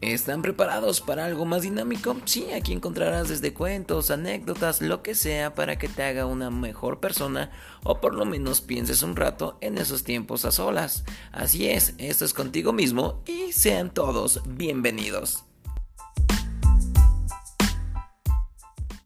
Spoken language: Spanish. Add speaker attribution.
Speaker 1: ¿Están preparados para algo más dinámico? Sí, aquí encontrarás desde cuentos, anécdotas, lo que sea para que te haga una mejor persona o por lo menos pienses un rato en esos tiempos a solas. Así es, esto es contigo mismo y sean todos bienvenidos.